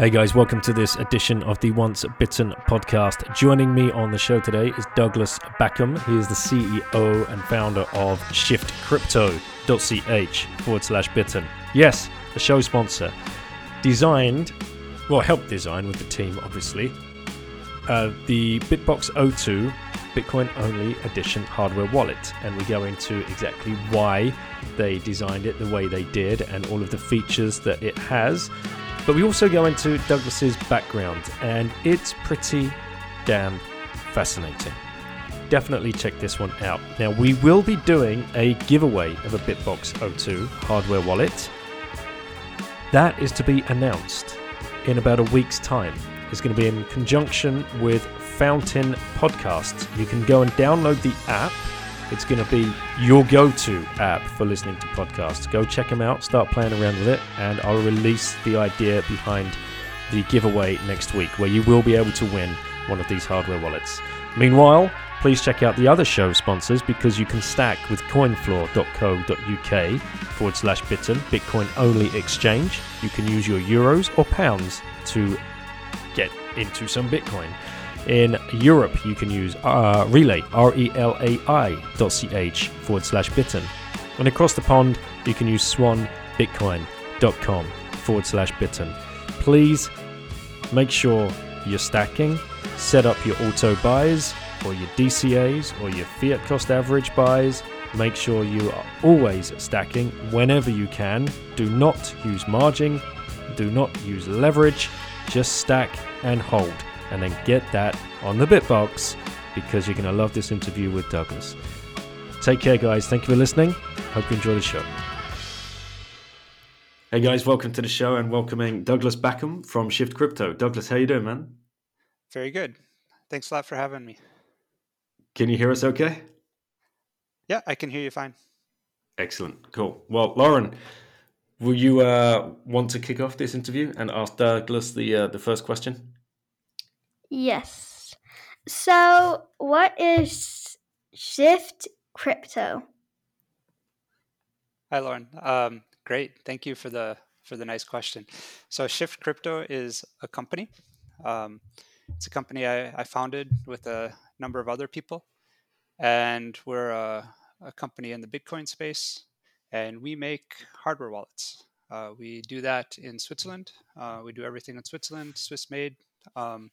Hey guys, welcome to this edition of the Once Bitten podcast. Joining me on the show today is Douglas Bakkum. He is the CEO and founder of shiftcrypto.ch forward slash bitten. Yes, the show sponsor. Designed, well, helped design with the team, obviously, uh, the Bitbox 02 Bitcoin only edition hardware wallet. And we go into exactly why they designed it the way they did and all of the features that it has but we also go into Douglas's background, and it's pretty damn fascinating. Definitely check this one out. Now, we will be doing a giveaway of a Bitbox 02 hardware wallet. That is to be announced in about a week's time. It's going to be in conjunction with Fountain Podcasts. You can go and download the app it's going to be your go to app for listening to podcasts. Go check them out, start playing around with it, and I'll release the idea behind the giveaway next week where you will be able to win one of these hardware wallets. Meanwhile, please check out the other show sponsors because you can stack with coinfloor.co.uk forward slash bitten, Bitcoin only exchange. You can use your euros or pounds to get into some Bitcoin. In Europe, you can use uh, Relai, R E L A I dot ch forward slash bitten. And across the pond, you can use swanbitcoin.com forward slash bitten. Please make sure you're stacking, set up your auto buys or your DCAs or your fiat cost average buys. Make sure you are always stacking whenever you can. Do not use margin, do not use leverage, just stack and hold and then get that on the Bitbox because you're going to love this interview with Douglas. Take care, guys. Thank you for listening. Hope you enjoy the show. Hey guys, welcome to the show and welcoming Douglas Bakkum from Shift Crypto. Douglas, how you doing, man? Very good. Thanks a lot for having me. Can you hear us okay? Yeah, I can hear you fine. Excellent. Cool. Well, Lauren, will you uh, want to kick off this interview and ask Douglas the uh, the first question? Yes. So, what is Shift Crypto? Hi, Lauren. Um, great. Thank you for the for the nice question. So, Shift Crypto is a company. Um, it's a company I, I, founded with a number of other people, and we're a, a company in the Bitcoin space, and we make hardware wallets. Uh, we do that in Switzerland. Uh, we do everything in Switzerland, Swiss made. Um,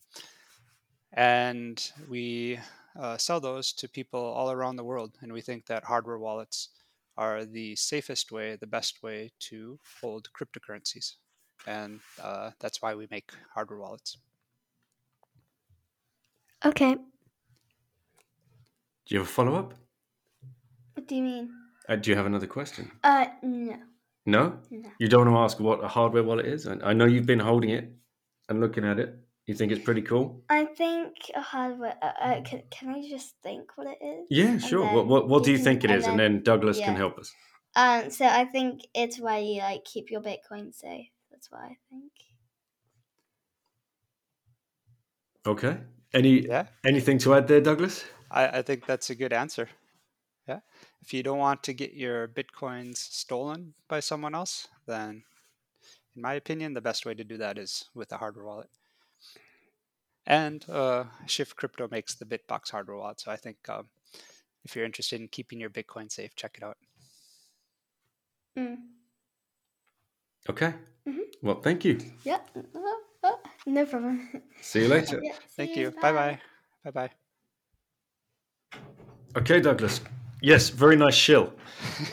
and we uh, sell those to people all around the world. And we think that hardware wallets are the safest way, the best way to hold cryptocurrencies. And uh, that's why we make hardware wallets. Okay. Do you have a follow up? What do you mean? Uh, do you have another question? Uh, no. No? No. You don't want to ask what a hardware wallet is? I know you've been holding it and looking at it. You think it's pretty cool? I think a hardware. Uh, uh, can, can I just think what it is? Yeah, sure. What what, what do you think it is? and then Douglas yeah. can help us. Um, so I think it's where you like keep your Bitcoin safe. That's what I think. Okay. Any yeah. anything to add there, Douglas? I, I think that's a good answer. Yeah. If you don't want to get your bitcoins stolen by someone else, then in my opinion, the best way to do that is with a hardware wallet. And uh, Shift Crypto makes the Bitbox hardware wallet. So I think um, if you're interested in keeping your Bitcoin safe, check it out. Mm. Okay. Mm-hmm. Well, thank you. Yeah. no problem. See you later. Yeah, see thank you. Bye bye. Bye bye. Okay, Douglas. Yes, very nice shill.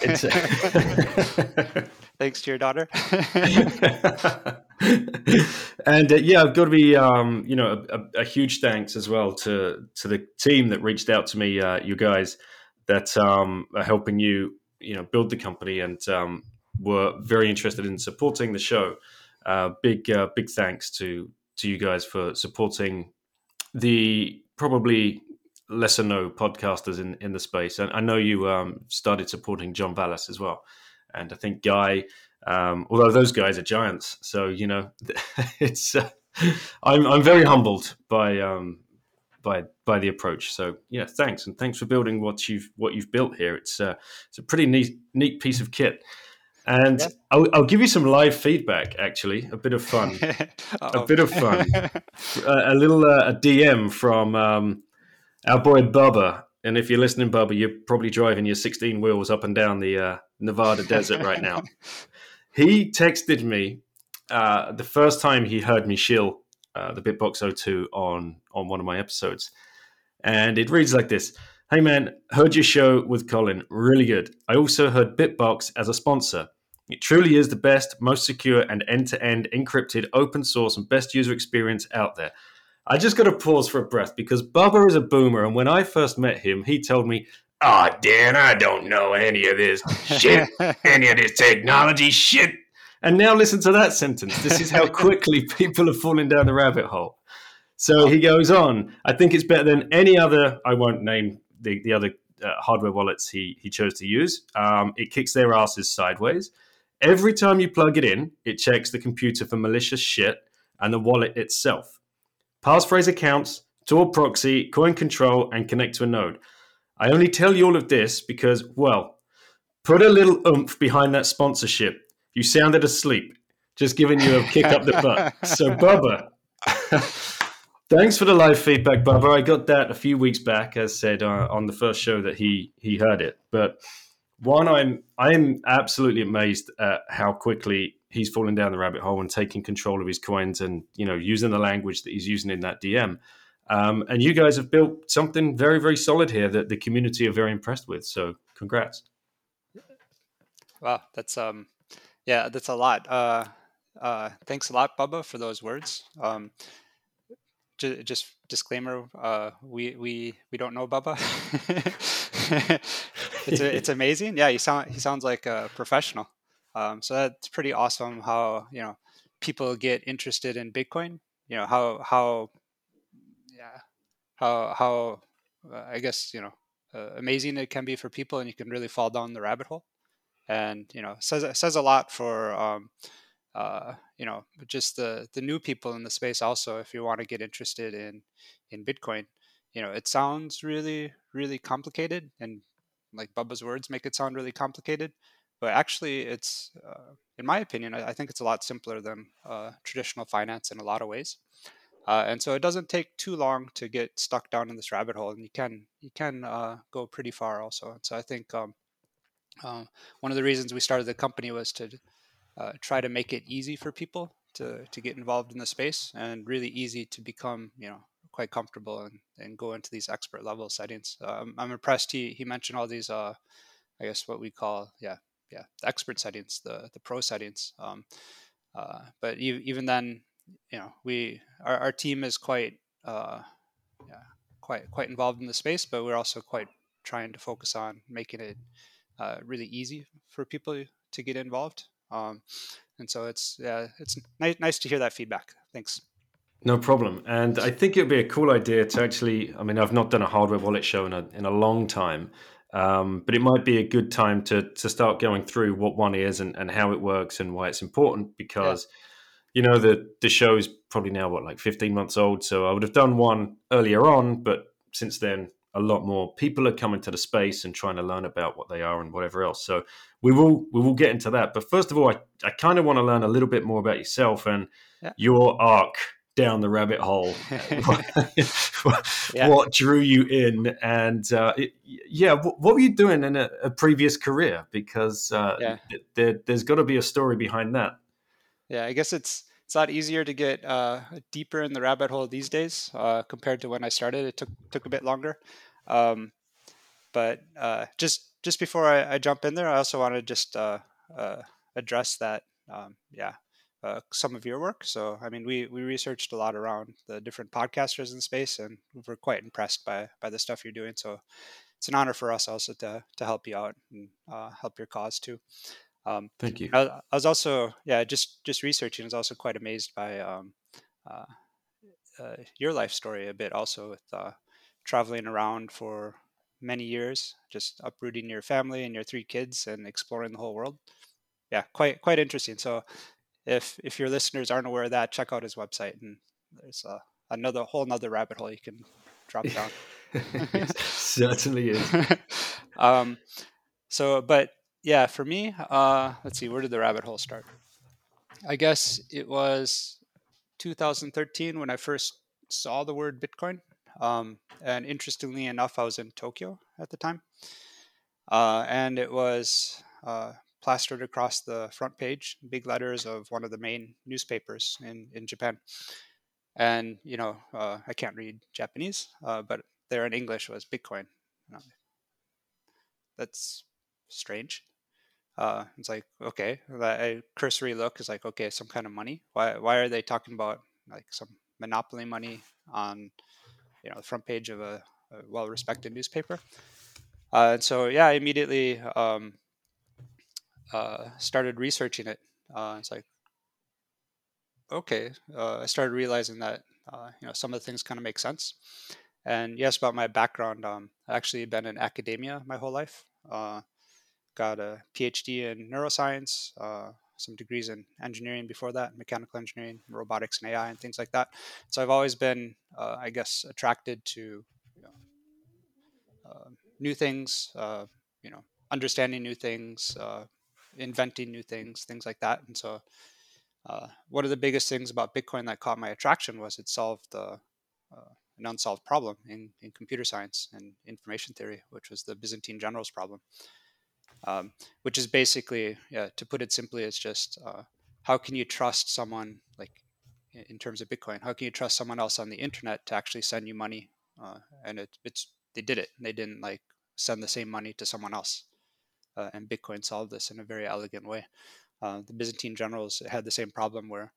It's Thanks to your daughter. and uh, yeah, I've got to be, um, you know, a, a, huge thanks as well to to the team that reached out to me, uh, you guys that um, are helping you, you know, build the company and um, were very interested in supporting the show. uh, big uh, big thanks to to you guys for supporting the probably lesser known podcasters in in the space. And I know you um, started supporting John Vallis as well, and I think Guy. Um, although those guys are giants, so you know it's. Uh, I'm I'm very humbled by um, by by the approach. So yeah, thanks and thanks for building what you've what you've built here. It's uh, it's a pretty neat neat piece of kit. And yeah. I'll, I'll, give you some live feedback. Actually, a bit of fun, a bit of fun, a, a, little uh, a DM from um, our boy Bubba. And if you're listening, Bubba, you're probably driving your 16 wheels up and down the uh, Nevada desert right now. He texted me uh, the first time he heard me shill uh, the Bitbox 02 on on one of my episodes, and it reads like this: Hey man, heard your show with Colin, really good. I also heard Bitbox as a sponsor. It truly is the best, most secure, and end-to-end encrypted, open source, and best user experience out there. I just got to pause for a breath because Bubba is a boomer, and when I first met him, he told me, "Ah, oh, Dan, I don't know any of this shit, any of this technology shit." And now listen to that sentence. This is how quickly people are falling down the rabbit hole. So he goes on. I think it's better than any other. I won't name the the other uh, hardware wallets he he chose to use. Um, it kicks their asses sideways. Every time you plug it in, it checks the computer for malicious shit and the wallet itself. Passphrase accounts, Tor proxy, coin control, and connect to a node. I only tell you all of this because, well, put a little oomph behind that sponsorship you sounded asleep. Just giving you a kick up the butt. So, Bubba, thanks for the live feedback, Bubba. I got that a few weeks back, as said uh, on the first show that he he heard it. But one, I'm I'm absolutely amazed at how quickly he's fallen down the rabbit hole and taking control of his coins, and you know using the language that he's using in that DM. Um, and you guys have built something very very solid here that the community are very impressed with. So, congrats. Wow, that's um yeah, that's a lot. Uh, uh, thanks a lot, Bubba, for those words. Um, j- just disclaimer: uh, we we we don't know Bubba. it's a, it's amazing. Yeah, he sound he sounds like a professional. Um, so that's pretty awesome. How you know people get interested in Bitcoin. You know how how how how uh, I guess you know uh, amazing it can be for people, and you can really fall down the rabbit hole. And you know says says a lot for um, uh, you know just the the new people in the space also if you want to get interested in in bitcoin. You know it sounds really really complicated and like bubba's words make it sound really complicated but actually it's uh, in my opinion I, I, think it's a lot simpler than uh, traditional finance in a lot of ways uh, and so it doesn't take too long to get stuck down in this rabbit hole and you can you can uh, go pretty far also and so i think um, uh, one of the reasons we started the company was to uh, try to make it easy for people to, to get involved in the space and really easy to become, you know, quite comfortable and, and go into these expert level settings. Um, I'm impressed. He, he mentioned all these, uh, I guess what we call, yeah, yeah, the expert settings, the, the pro settings. Um, uh, but even then, you know, we, our, our team is quite, uh, yeah, quite, quite involved in the space, but we're also quite trying to focus on making it uh, really easy for people to get involved. Um, and so it's yeah, it's nice, nice to hear that feedback. Thanks. No problem. And I think it would be a cool idea to actually. I mean, I've not done a hardware wallet show in a in a long time, um, but it might be a good time to to start going through what one is and, and how it works and why it's important. Because yeah. You know the the show is probably now what like 15 months old, so I would have done one earlier on, but since then a lot more people are coming to the space and trying to learn about what they are and whatever else. So we will we will get into that. But first of all, I, I kind of want to learn a little bit more about yourself and yeah. your arc down the rabbit hole. yeah. What drew you in? And uh, it, yeah, what, what, were you doing in a, a previous career? Because uh, yeah. there, there's got to be a story behind that. Yeah, I guess it's it's a lot easier to get uh, deeper in the rabbit hole these days uh, compared to when I started. It took took a bit longer, um, but uh, just just before I, I, jump in there, I also want to just uh, uh, address that. Um, yeah, uh, some of your work. So I mean, we we researched a lot around the different podcasters in space, and we're quite impressed by by the stuff you're doing. So it's an honor for us also to to help you out and help your cause too. Um, Thank you. I, I, was also yeah just just researching. I was also quite amazed by um, uh, uh, your life story a bit also with uh, traveling around for many years, just uprooting your family and your three kids and exploring the whole world. Yeah, quite quite interesting. So if if your listeners aren't aware of that, check out his website and there's uh, another whole another rabbit hole you can drop down. certainly is. um, so, but yeah, for me, uh, let's see, where did the rabbit hole start? I guess it was 2013 when I first saw the word Bitcoin. Um, and interestingly enough, I was in Tokyo at the time. Uh, and it was uh, plastered across the front page, big letters of one of the main newspapers in, in Japan. And, you know, uh, I can't read Japanese, uh, but there in English was Bitcoin. That's strange. Uh, it's like okay, a cursory look is like okay, some kind of money. Why why are they talking about like some monopoly money on you know the front page of a, a well-respected newspaper? Uh, and so yeah, I immediately um, uh, started researching it. Uh, it's like okay, uh, I started realizing that uh, you know some of the things kind of make sense. And yes, about my background, um, I actually been in academia my whole life. Uh, got a PhD in neuroscience, uh, some degrees in engineering before that, mechanical engineering, robotics, and AI, and things like that. So I've always been, uh, I guess, attracted to you know, uh, new things, uh, you know, understanding new things, uh, inventing new things, things like that. And so, uh, one of the biggest things about Bitcoin that caught my attraction was it solved an unsolved problem in, in computer science and information theory, which was the Byzantine generals problem um, which is basically, yeah, to put it simply, it's just uh, how can you trust someone like in terms of Bitcoin? How can you trust someone else on the internet to actually send you money? Uh, and it, it's they did it. They didn't like send the same money to someone else. Uh, and Bitcoin solved this in a very elegant way. Uh, the Byzantine generals had the same problem where,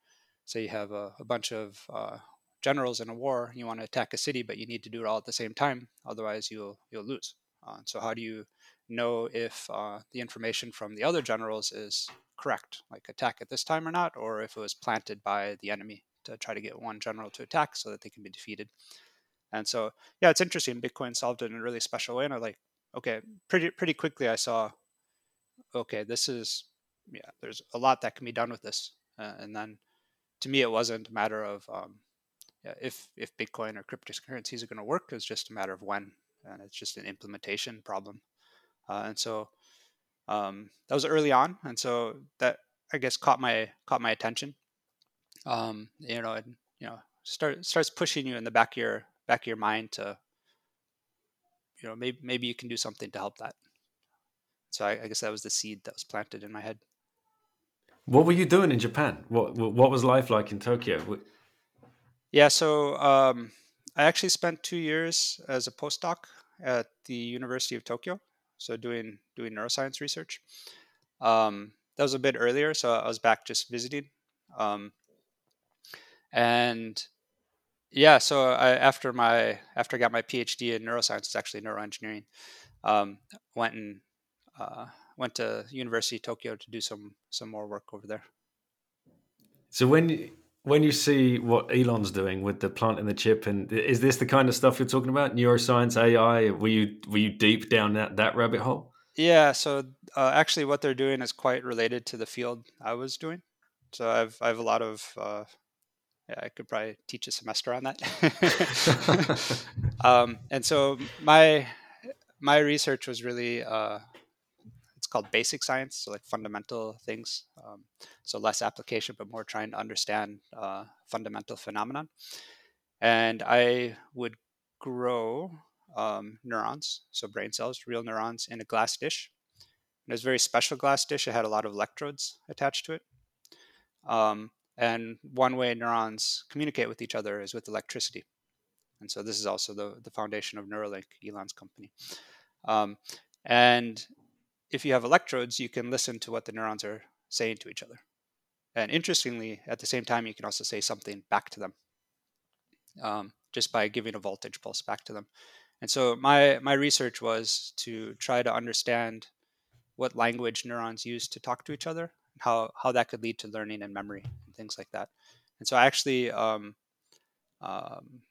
say, you have a, a bunch of uh, generals in a war, you want to attack a city, but you need to do it all at the same time, otherwise you'll you'll lose. Uh, so how do you know if uh, the information from the other generals is correct, like attack at this time or not, or if it was planted by the enemy to try to get one general to attack so that they can be defeated. And so, yeah, it's interesting. Bitcoin solved it in a really special way, and I like, okay, pretty pretty quickly I saw, okay, this is, yeah, there's a lot that can be done with this. Uh, and then, to me, it wasn't a matter of um, yeah, if if Bitcoin or cryptocurrencies are going to work. It's just a matter of when, and it's just an implementation problem. Uh, and so um, that was early on, and so that I guess caught my caught my attention. Um, you know, and you know, start starts pushing you in the back of your back of your mind to, you know, maybe maybe you can do something to help that. So I, I guess that was the seed that was planted in my head. What were you doing in Japan? What what was life like in Tokyo? Yeah, so um, I actually spent two years as a postdoc at the University of Tokyo so doing doing neuroscience research. Um, that was a bit earlier, so I was back just visiting. Um, and yeah, so I, after my after I got my PhD in neuroscience, it's actually neuroengineering. Um, went and uh, went to University of Tokyo to do some some more work over there. So when when you see what Elon's doing with the plant and the chip, and is this the kind of stuff you're talking about? Neuroscience, AI? Were you were you deep down that that rabbit hole? Yeah. So uh, actually, what they're doing is quite related to the field I was doing. So I've I have a lot of. Uh, yeah, I could probably teach a semester on that. um, and so my my research was really uh, called basic science, so like fundamental things. Um, so less application, but more trying to understand uh, fundamental phenomenon. And I would grow um, neurons, so brain cells, real neurons, in a glass dish. And it was a very special glass dish. It had a lot of electrodes attached to it. Um, and one way neurons communicate with each other is with electricity. And so this is also the, the foundation of Neuralink, Elon's company. Um, and if you have electrodes, you can listen to what the neurons are saying to each other. And interestingly, at the same time, you can also say something back to them um, just by giving a voltage pulse back to them. And so my my research was to try to understand what language neurons use to talk to each other, how how that could lead to learning and memory and things like that. And so I actually um, um,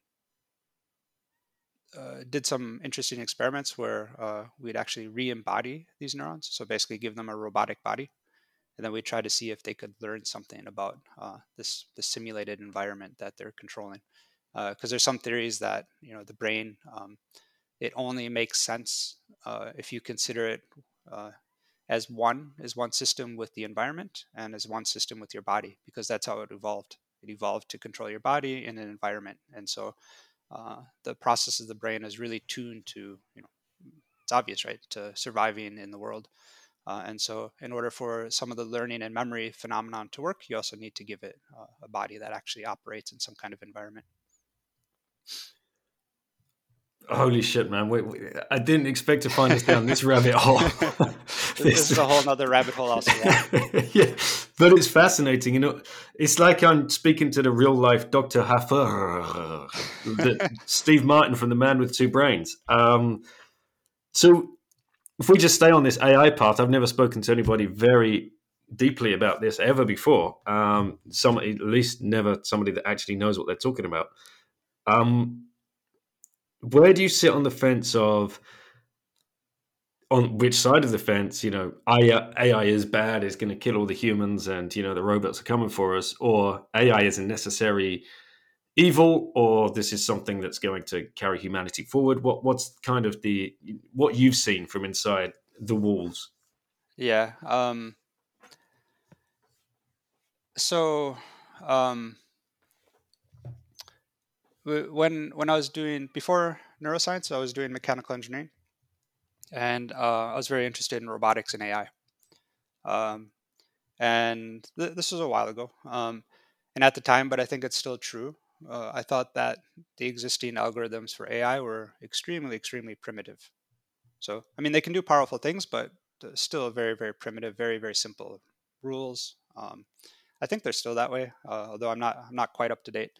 uh, did some interesting experiments where uh, we'd actually re-embody these neurons. So basically, give them a robotic body, and then we try to see if they could learn something about uh, this the simulated environment that they're controlling. Because uh, there's some theories that you know the brain um, it only makes sense uh, if you consider it as one as one system with the environment and as one system with your body because that's how it evolved it evolved to control your body in an environment and so uh, the process of the brain is really tuned to you know it's obvious right to surviving in the world. Uh, and so in order for some of the learning and memory phenomenon to work you also need to give it uh, a body that actually operates in some kind of environment Holy shit, man! Wait, wait, I didn't expect to find us down this rabbit hole. this is a whole other rabbit hole, also. yeah, but it's fascinating. You know, it's like I'm speaking to the real life Doctor Haffer, Steve Martin from The Man with Two Brains. Um, so, if we just stay on this AI part, I've never spoken to anybody very deeply about this ever before. Um, somebody, at least, never somebody that actually knows what they're talking about. Um, where do you sit on the fence of on which side of the fence, you know, AI is bad, is going to kill all the humans, and you know the robots are coming for us, or AI is a necessary evil, or this is something that's going to carry humanity forward. What what's kind of the what you've seen from inside the walls? Yeah. Um, so um, when when I was doing before neuroscience, I was doing mechanical engineering, and uh, I was very interested in robotics and AI. Um, and th- this was a while ago, um, and at the time, but I think it's still true. Uh, I thought that the existing algorithms for AI were extremely, extremely primitive. So, I mean, they can do powerful things, but still very, very primitive, very, very simple rules. Um, I think they're still that way, uh, although I'm not, I'm not quite up to date.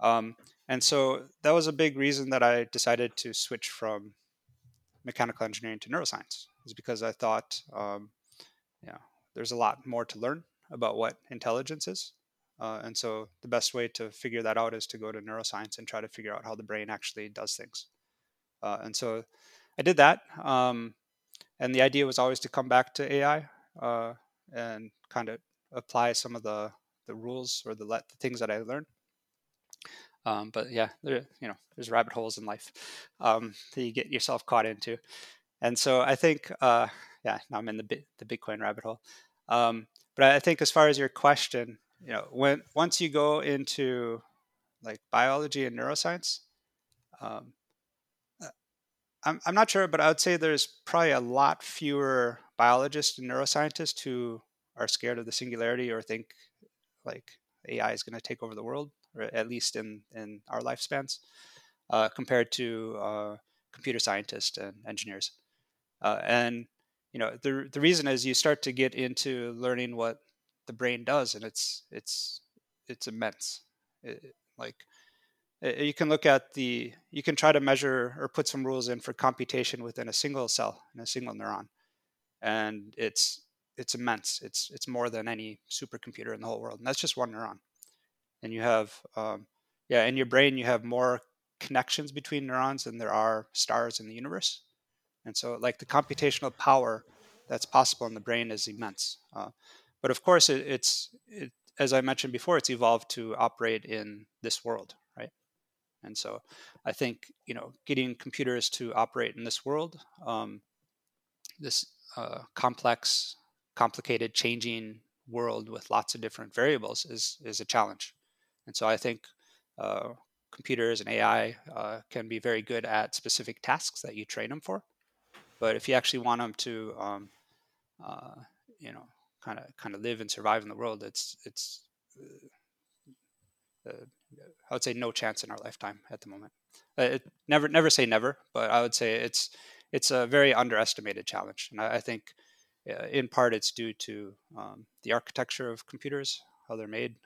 Um, and so that was a big reason that I decided to switch from mechanical engineering to neuroscience, is because I thought, um, there's a lot more to learn about what intelligence is. Uh, and so the best way to figure that out is to go to neuroscience and try to figure out how the brain actually does things. Uh, and so I did that. Um, and the idea was always to come back to AI uh, and kind of apply some of the, the rules or the, the things that I learned um, but yeah, there, you know, there's rabbit holes in life um, that you get yourself caught into. And so I think, uh, yeah, now I'm in the the Bitcoin rabbit hole. Um, but I think as far as your question, you know, when once you go into like biology and neuroscience, um, uh, I'm I'm not sure, but I would say there's probably a lot fewer biologists and neuroscientists who are scared of the singularity or think like AI is going to take over the world or at least in in our lifespans, uh, compared to uh, computer scientists and engineers. Uh, and you know the the reason is you start to get into learning what the brain does, and it's it's it's immense. It, like you can look at the you can try to measure or put some rules in for computation within a single cell in a single neuron and it's it's immense it's it's more than any supercomputer in the whole world and that's just one neuron and you have um, yeah in your brain you have more connections between neurons than there are stars in the universe. And so like the computational power that's possible in the brain is immense. Uh, but of course it, it's it, as i mentioned before it's evolved to operate in this world right? And so i think you know getting computers to operate in this world um, this uh, complex complicated changing world with lots of different variables is is a challenge and so I think uh, computers and AI uh, can be very good at specific tasks that you train them for. But if you actually want them to, um, uh, you know, kind of kind of live and survive in the world, it's it's uh, uh, I would say no chance in our lifetime at the moment. Uh, it, never never say never, but I would say it's it's a very underestimated challenge, and I, I think in part it's due to um, the architecture of computers, how they're made,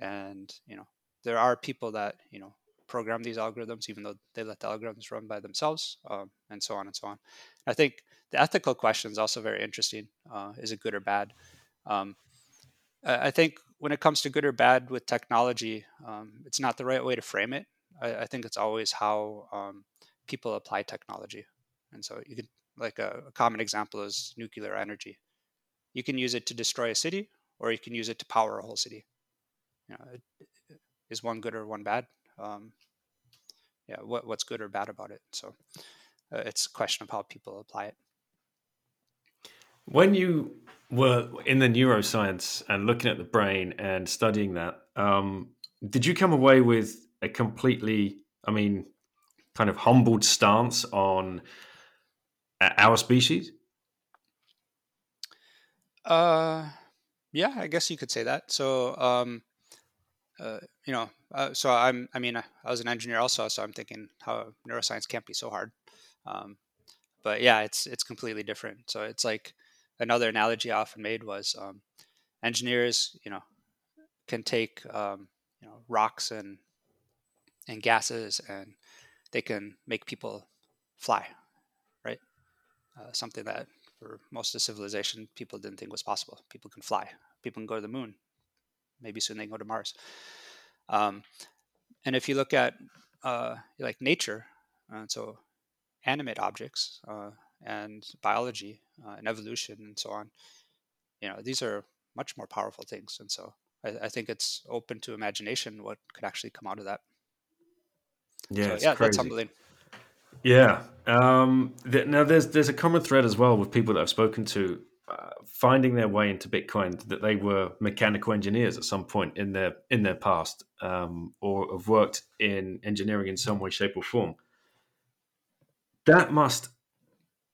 and you know there are people that you know program these algorithms, even though they let the algorithms run by themselves, um, and so on and so on. I think the ethical question is also very interesting. Uh, is it good or bad? Um, I think when it comes to good or bad with technology, um, it's not the right way to frame it. I, I think it's always how um, people apply technology. And so you can, like a, a common example is nuclear energy. You can use it to destroy a city, or you can use it to power a whole city. You know, is one good or one bad? Um, yeah, what, what's good or bad about it? So uh, it's a question of how people apply it. When you were in the neuroscience and looking at the brain and studying that, um, did you come away with a completely, I mean, kind of humbled stance on our species? Uh, yeah, I guess you could say that. So, um, uh, you know, uh, so I'm, I mean, I, I, was an engineer also, so I'm thinking how neuroscience can't be so hard. Um, but yeah, it's it's completely different. So it's like another analogy I often made was um, engineers, you know, can take um, you know rocks and and gases and they can make people fly, right? Uh, something that for most of civilization people didn't think was possible. People can fly. People can go to the moon. Maybe soon they can go to Mars. Um, and if you look at uh, like nature, uh, so animate objects uh, and biology uh, and evolution and so on, you know, these are much more powerful things. And so I, I think it's open to imagination what could actually come out of that. Yeah, so, yeah, crazy. that's humbling. Yeah. Um, th- now there's there's a common thread as well with people that I've spoken to uh, finding their way into Bitcoin that they were mechanical engineers at some point in their in their past, um, or have worked in engineering in some way, shape, or form. That must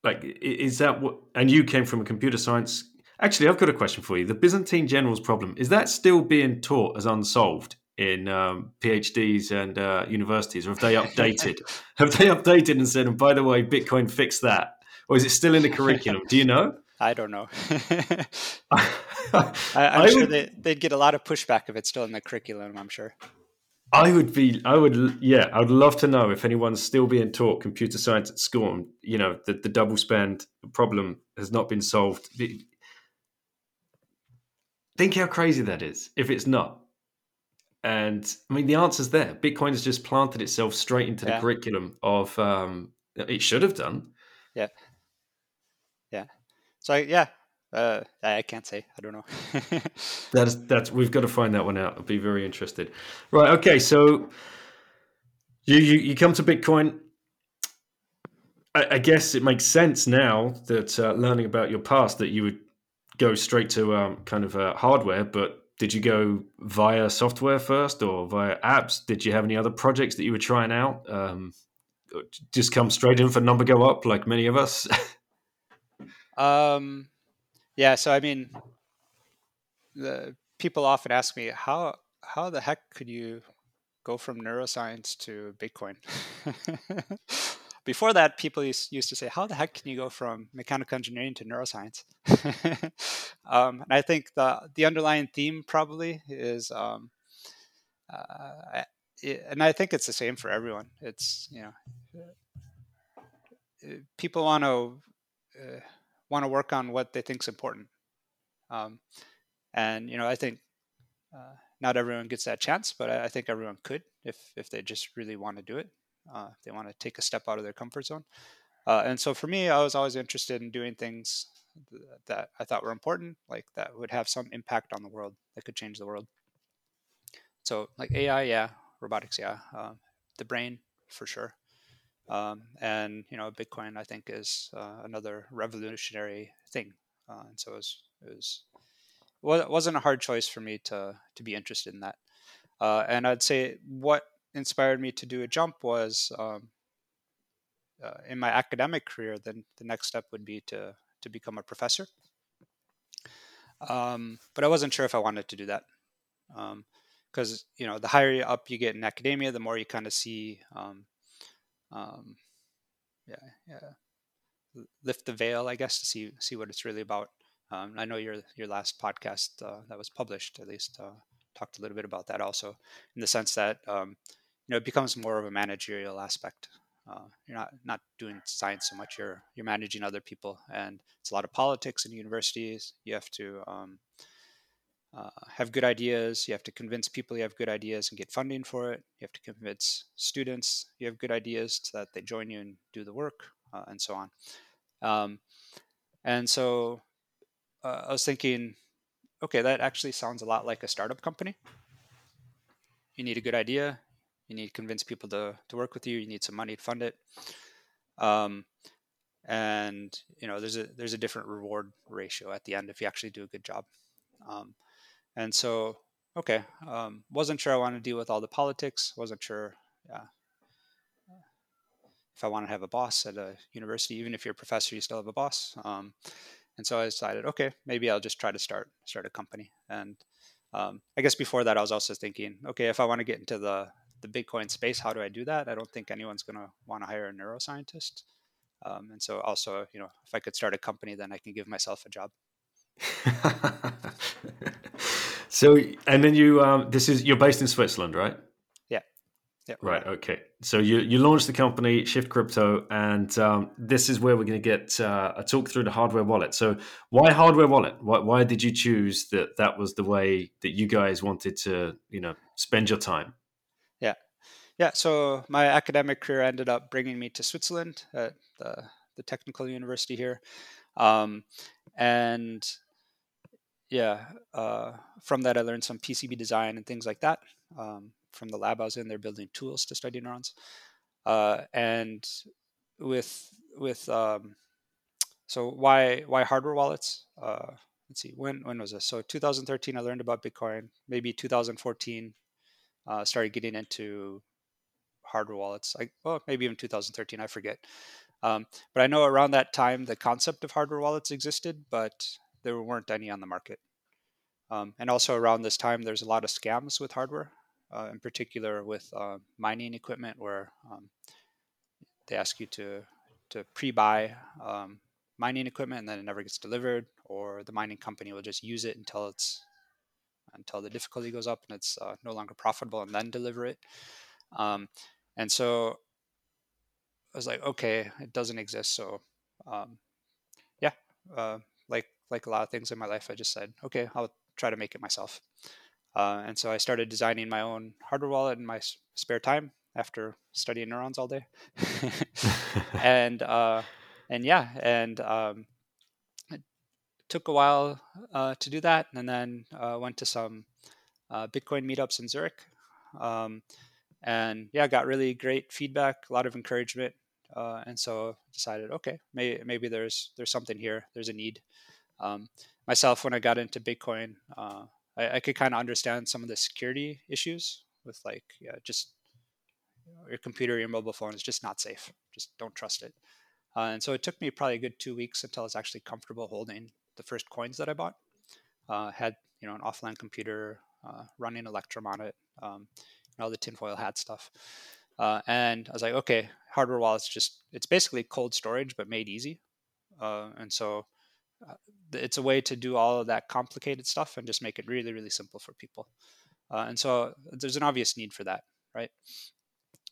like is that what? And you came from a computer science. Actually, I've got a question for you. The Byzantine generals problem is that still being taught as unsolved in um, PhDs and uh, universities, or have they updated? have they updated and said, and by the way, Bitcoin fixed that, or is it still in the curriculum? Do you know? I don't know. I, am sure would, they, they'd get a lot of pushback if it's still in the curriculum. I'm sure. I would be, I would, yeah, I would love to know if anyone's still being taught computer science at school. And, you know, the, the double spend problem has not been solved. Think how crazy that is if it's not. And I mean, the answer's there. Bitcoin has just planted itself straight into yeah. the curriculum of um, it should have done. Yeah. Yeah. So yeah, uh, I can't say. I don't know. that's that's we've got to find that one out. I'd be very interested. Right. Okay. So you you, you come to Bitcoin. I, I guess it makes sense now that uh, learning about your past that you would go straight to um, kind of uh, hardware, but did you go via software first or via apps? Did you have any other projects that you were trying out? Um, just come straight in for number go up like many of us? um, yeah. So I mean, the people often ask me how how the heck could you go from neuroscience to Bitcoin? before that, people used, to say, "How the heck can you go from mechanical engineering to neuroscience?" um, and I think the the underlying theme probably is, um, uh, and I think it's the same for everyone. It's you know, uh, people want to uh, want to work on what they think is important, um, and you know, I think. Uh, not everyone gets that chance, but I, I think everyone could if if they just really want to do it uh, they want to take a step out of their comfort zone. Uh, and so for me, I was always interested in doing things that I thought were important, like that would have some impact on the world, that could change the world. So like AI, yeah, robotics, yeah, uh, the brain for sure. Um, and you know, Bitcoin, I think, is uh, another revolutionary thing. Uh, and so it was, it was it wasn't a hard choice for me to to be interested in that. Uh, and I'd say what inspired me to do a jump was um, uh, in my academic career. Then the next step would be to to become a professor. Um, but I wasn't sure if I wanted to do that because um, you know the higher up you get in academia, the more you kind of see, um, um, yeah, yeah, lift the veil, I guess, to see see what it's really about. Um, I know your your last podcast uh, that was published, at least, uh, talked a little bit about that also, in the sense that um, you know, it becomes more of a managerial aspect. Uh, you're not not doing science so much. You're you're managing other people, and it's a lot of politics in universities. You have to um, uh, have good ideas. You have to convince people you have good ideas and get funding for it. You have to convince students you have good ideas so that they join you and do the work, uh, and so on. Um, and so uh, I was thinking, okay, that actually sounds a lot like a startup company. You need a good idea. You need to convince people to, to work with you. You need some money to fund it. Um, and you know, there's a there's a different reward ratio at the end if you actually do a good job. Um, and so, okay, um, wasn't sure I wanted to deal with all the politics. Wasn't sure, yeah, if I want to have a boss at a university. Even if you're a professor, you still have a boss. Um, and so I decided, okay, maybe I'll just try to start start a company. And um, I guess before that, I was also thinking, okay, if I want to get into the the Bitcoin space, how do I do that? I don't think anyone's going to want to hire a neuroscientist. Um, and so also, you know, if I could start a company, then I can give myself a job. so, and then you, um, this is you're based in Switzerland, right? Yeah. Yeah. Right. Okay. So you you launched the company Shift Crypto, and um, this is where we're going to get uh, a talk through the hardware wallet. So why hardware wallet? Why, why did you choose that? That was the way that you guys wanted to you know spend your time. Yeah. Yeah. So my academic career ended up bringing me to Switzerland at the, the technical university here, um, and yeah, uh, from that I learned some PCB design and things like that. Um, from the lab I was in. They're building tools to study neurons, uh, and with with um, so why why hardware wallets? Uh, let's see when when was this? So 2013 I learned about Bitcoin. Maybe 2014 uh, started getting into hardware wallets. Like well maybe even 2013 I forget. Um, but I know around that time the concept of hardware wallets existed, but there weren't any on the market. Um, and also around this time, there's a lot of scams with hardware uh, in particular with uh, mining equipment, where um, they ask you to to pre-buy um, mining equipment and then it never gets delivered, or the mining company will just use it until it's until the difficulty goes up and it's uh, no longer profitable, and then deliver it. Um, and so I was like, okay, it doesn't exist. So um, yeah, uh, like like a lot of things in my life, I just said, okay, I'll try to make it myself. Uh, and so I started designing my own hardware wallet in my s- spare time after studying neurons all day. and uh, and yeah, and um, it took a while uh, to do that, and then uh, went to some uh, Bitcoin meetups in Zurich. Um, and yeah, got really great feedback, a lot of encouragement, uh, and so decided, okay, may, maybe there's there's something here, there's a need. Um, myself, when I got into Bitcoin, I, I could kind of understand some of the security issues with like yeah, just your computer, your mobile phone is just not safe. Just don't trust it. Uh, and so it took me probably a good two weeks until I was actually comfortable holding the first coins that I bought. Uh, had you know an offline computer, uh, running Electrum on it, um, all the tinfoil hat stuff. Uh, and I was like, okay, hardware wallets just it's basically cold storage but made easy. Uh, and so uh, it's a way to do all of that complicated stuff and just make it really really simple for people. Uh, and so there's an obvious need for that right?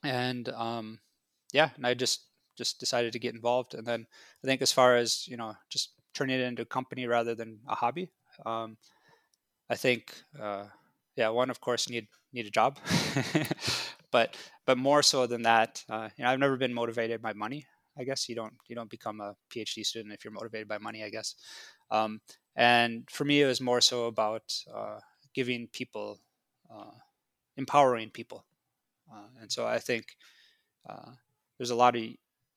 And um, yeah and i just just decided to get involved. And then i think as far as you know just turning it into a company rather than a hobby um, i think uh, yeah one of course need need a job. But but more so than that uh, you know i've never been motivated by money I guess you don't you don't become a PhD student if you're motivated by money. I guess. Um, and for me, it was more so about uh, giving people, uh, empowering people, uh, and so I think uh, there's a lot of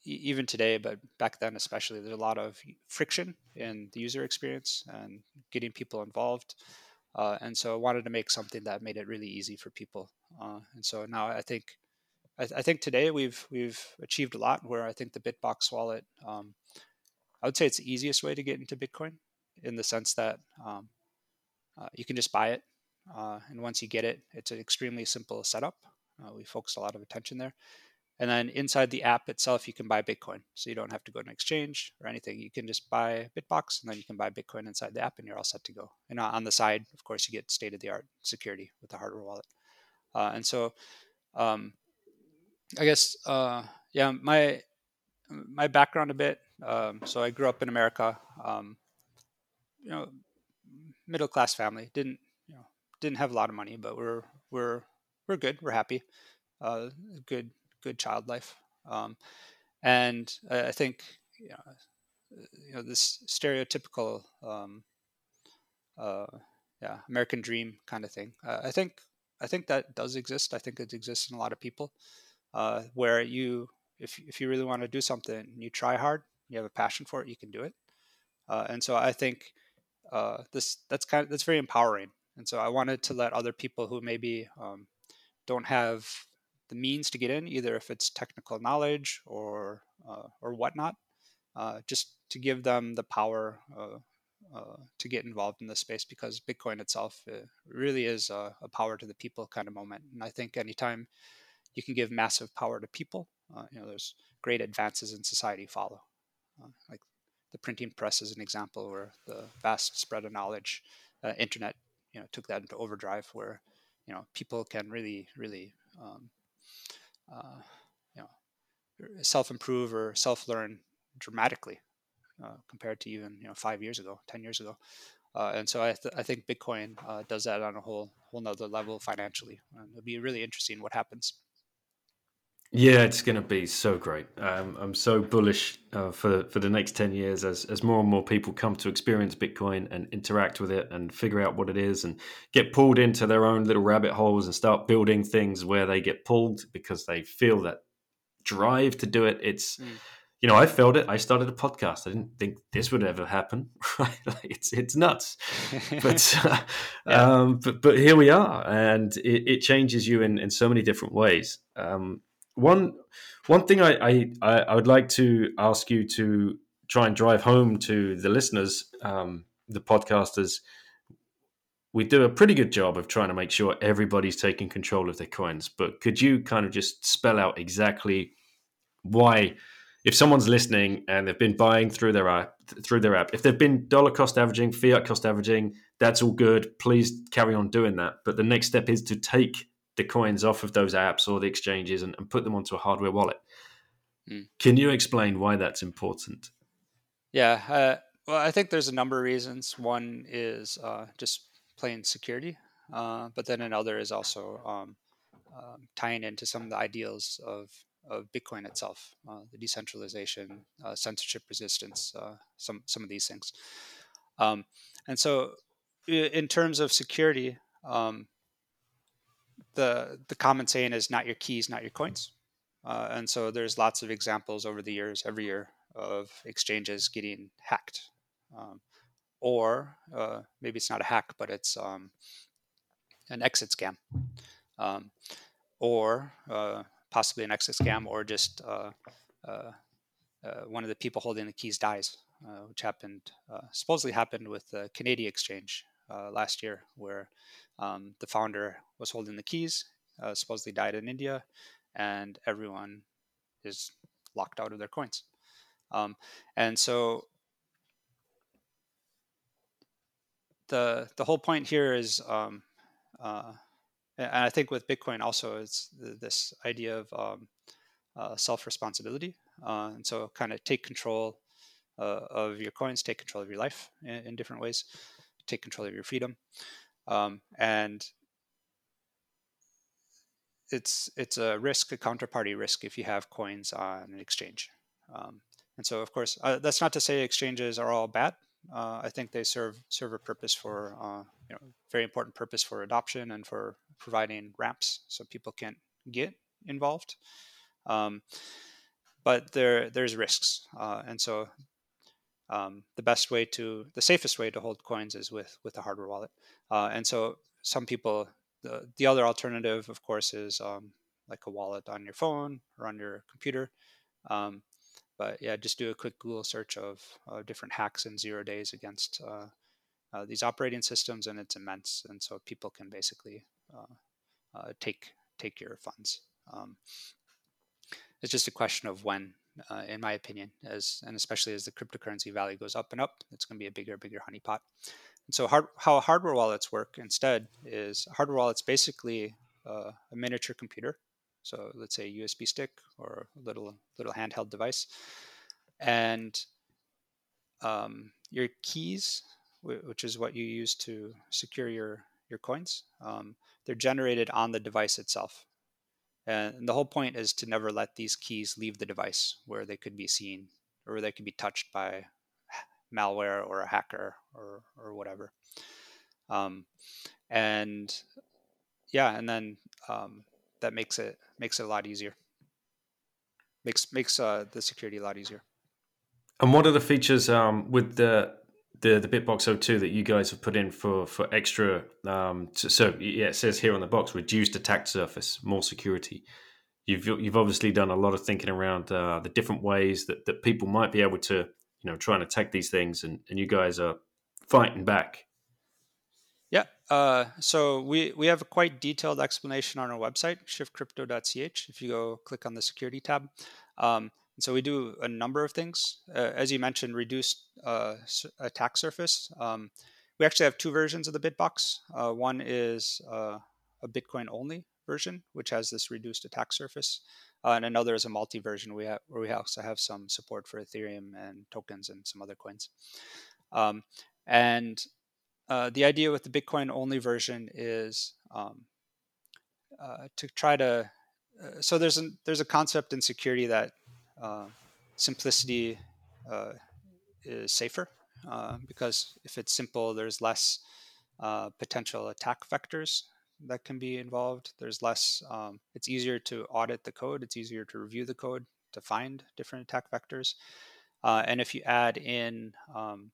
even today, but back then especially, there's a lot of friction in the user experience and getting people involved. Uh, and so I wanted to make something that made it really easy for people. Uh, and so now I think I, th- I, think today we've we've achieved a lot. Where I think the Bitbox wallet, um, I would say it's the easiest way to get into Bitcoin, in the sense that um, uh, you can just buy it, uh, and once you get it, it's an extremely simple setup. Uh, we focused a lot of attention there, and then inside the app itself, you can buy Bitcoin, so you don't have to go to an exchange or anything. You can just buy Bitbox, and then you can buy Bitcoin inside the app, and you're all set to go. And on the side, of course, you get state of the art security with the hardware wallet, uh, and so. Um, I guess uh, yeah, my my background a bit. Um, so I grew up in America. Um, you know, middle class family. Didn't you know didn't have a lot of money, but we're we're we're good. We're happy. Uh, good good child life. Um, and I, think you know, you know this stereotypical um, uh, yeah American dream kind of thing. Uh, I think I think that does exist. I think it exists in a lot of people, uh, where you if if you really want to do something, you try hard, you have a passion for it, you can do it. Uh, and so I think uh, this that's kind of that's very empowering. And so I wanted to let other people who maybe um, don't have the means to get in, either if it's technical knowledge or uh, or whatnot, uh, just to give them the power uh, uh, to get involved in this space because Bitcoin itself it really is a, a, power to the people kind of moment. And I think anytime you can give massive power to people, uh, you know, there's great advances in society follow. Uh, like the printing press is an example where the vast spread of knowledge, uh, internet, you know, took that into overdrive where, you know, people can really, really, um, you know, self-improve or self-learn dramatically uh, compared to even you know five years ago, ten years ago. Uh, and so I, th- I think Bitcoin uh, does that on a whole whole nother level financially. And it'll be really interesting what happens. Yeah, it's going to be so great. Um, I'm so bullish uh, for for the next ten years as as more and more people come to experience Bitcoin and interact with it and figure out what it is and get pulled into their own little rabbit holes and start building things where they get pulled because they feel that drive to do it. It's mm you know, I felt it. I started a podcast. I didn't think this would ever happen. Right? Like it's it's nuts, but uh, yeah. um, but but here we are, and it, it, changes you in, in so many different ways. Um, one one thing I, I I would like to ask you to try and drive home to the listeners, um, the podcasters. We do a pretty good job of trying to make sure everybody's taking control of their coins. But could you kind of just spell out exactly why? if someone's listening and they've been buying through their app, through their app, if they've been dollar cost averaging, fiat cost averaging, that's all good. Please carry on doing that. But the next step is to take the coins off of those apps or the exchanges and, and put them onto a hardware wallet. Mm. Can you explain why that's important? Yeah, uh, well, I think there's a number of reasons. One is uh, just plain security, uh, but then another is also um, um, tying into some of the ideals of of Bitcoin itself, uh, the decentralization, uh, censorship resistance, uh, some some of these things. Um, and so, in terms of security, um, the the common saying is "not your keys, not your coins." Uh, and so, there's lots of examples over the years, every year, of exchanges getting hacked, um, or uh, maybe it's not a hack, but it's um, an exit scam, um, or uh, possibly an exit scam or just uh, uh, uh, one of the people holding the keys dies, which happened supposedly happened with the Canadian exchange last year, where um, the founder was holding the keys, supposedly died in India, and everyone is locked out of their coins. Um, and so the the whole point here is um, uh, and I think with Bitcoin also it's this idea of um, uh, self responsibility, uh, and so kind of take control uh, of your coins, take control of your life in, in different ways, take control of your freedom, um, and it's it's a risk, a counterparty risk if you have coins on an exchange. Um, and so, of course, uh, that's not to say exchanges are all bad. Uh, I think they serve serve a purpose for uh, you know very important purpose for adoption and for providing ramps so people can get involved. Um, but there there's risks, uh, and so um, the best way to the safest way to hold coins is with with a hardware wallet. Uh, and so some people the the other alternative, of course, is um, like a wallet on your phone or on your computer. Um, but yeah, just do a quick Google search of uh, different hacks and zero days against uh, uh, these operating systems, and it's immense. And so people can basically uh, uh, take take your funds. Um, it's just a question of when, uh, in my opinion, as and especially as the cryptocurrency value goes up and up, it's going to be a bigger, bigger honeypot. And so, hard, how hardware wallets work instead is hardware wallets basically a miniature computer So let's say a USB stick or a little little handheld device, and um, your keys, which is what you use to secure your your coins, um, they're generated on the device itself. And the whole point is to never let these keys leave the device where they could be seen or they could be touched by malware or a hacker or or whatever. Um, and yeah, and then um, that makes it makes it a lot easier. Makes makes uh, the security a lot easier. And what are the features um, with the the the Bitbox 02 that you guys have put in for for extra? Um, so, so yeah, it says here on the box, reduced attack surface, more security. You've you've obviously done a lot of thinking around uh, the different ways that that people might be able to you know try and attack these things, and and you guys are fighting back. Yeah, uh, so we we have a quite detailed explanation on our website, shiftcrypto.ch. If you go click on the security tab, um, so we do a number of things. Uh, as you mentioned, reduced uh, attack surface. Um, we actually have two versions of the Bitbox. Uh, one is uh, a Bitcoin only version, which has this reduced attack surface, uh, and another is a multi version have, where we also have some support for Ethereum and tokens and some other coins. Um, and uh, the idea with the Bitcoin only version is um, to try to. So there's there's a concept in security that simplicity uh, is safer because if it's simple, there's less potential attack vectors that can be involved. There's less. Um, it's easier to audit the code. It's easier to review the code to find different attack vectors. and if you add in um,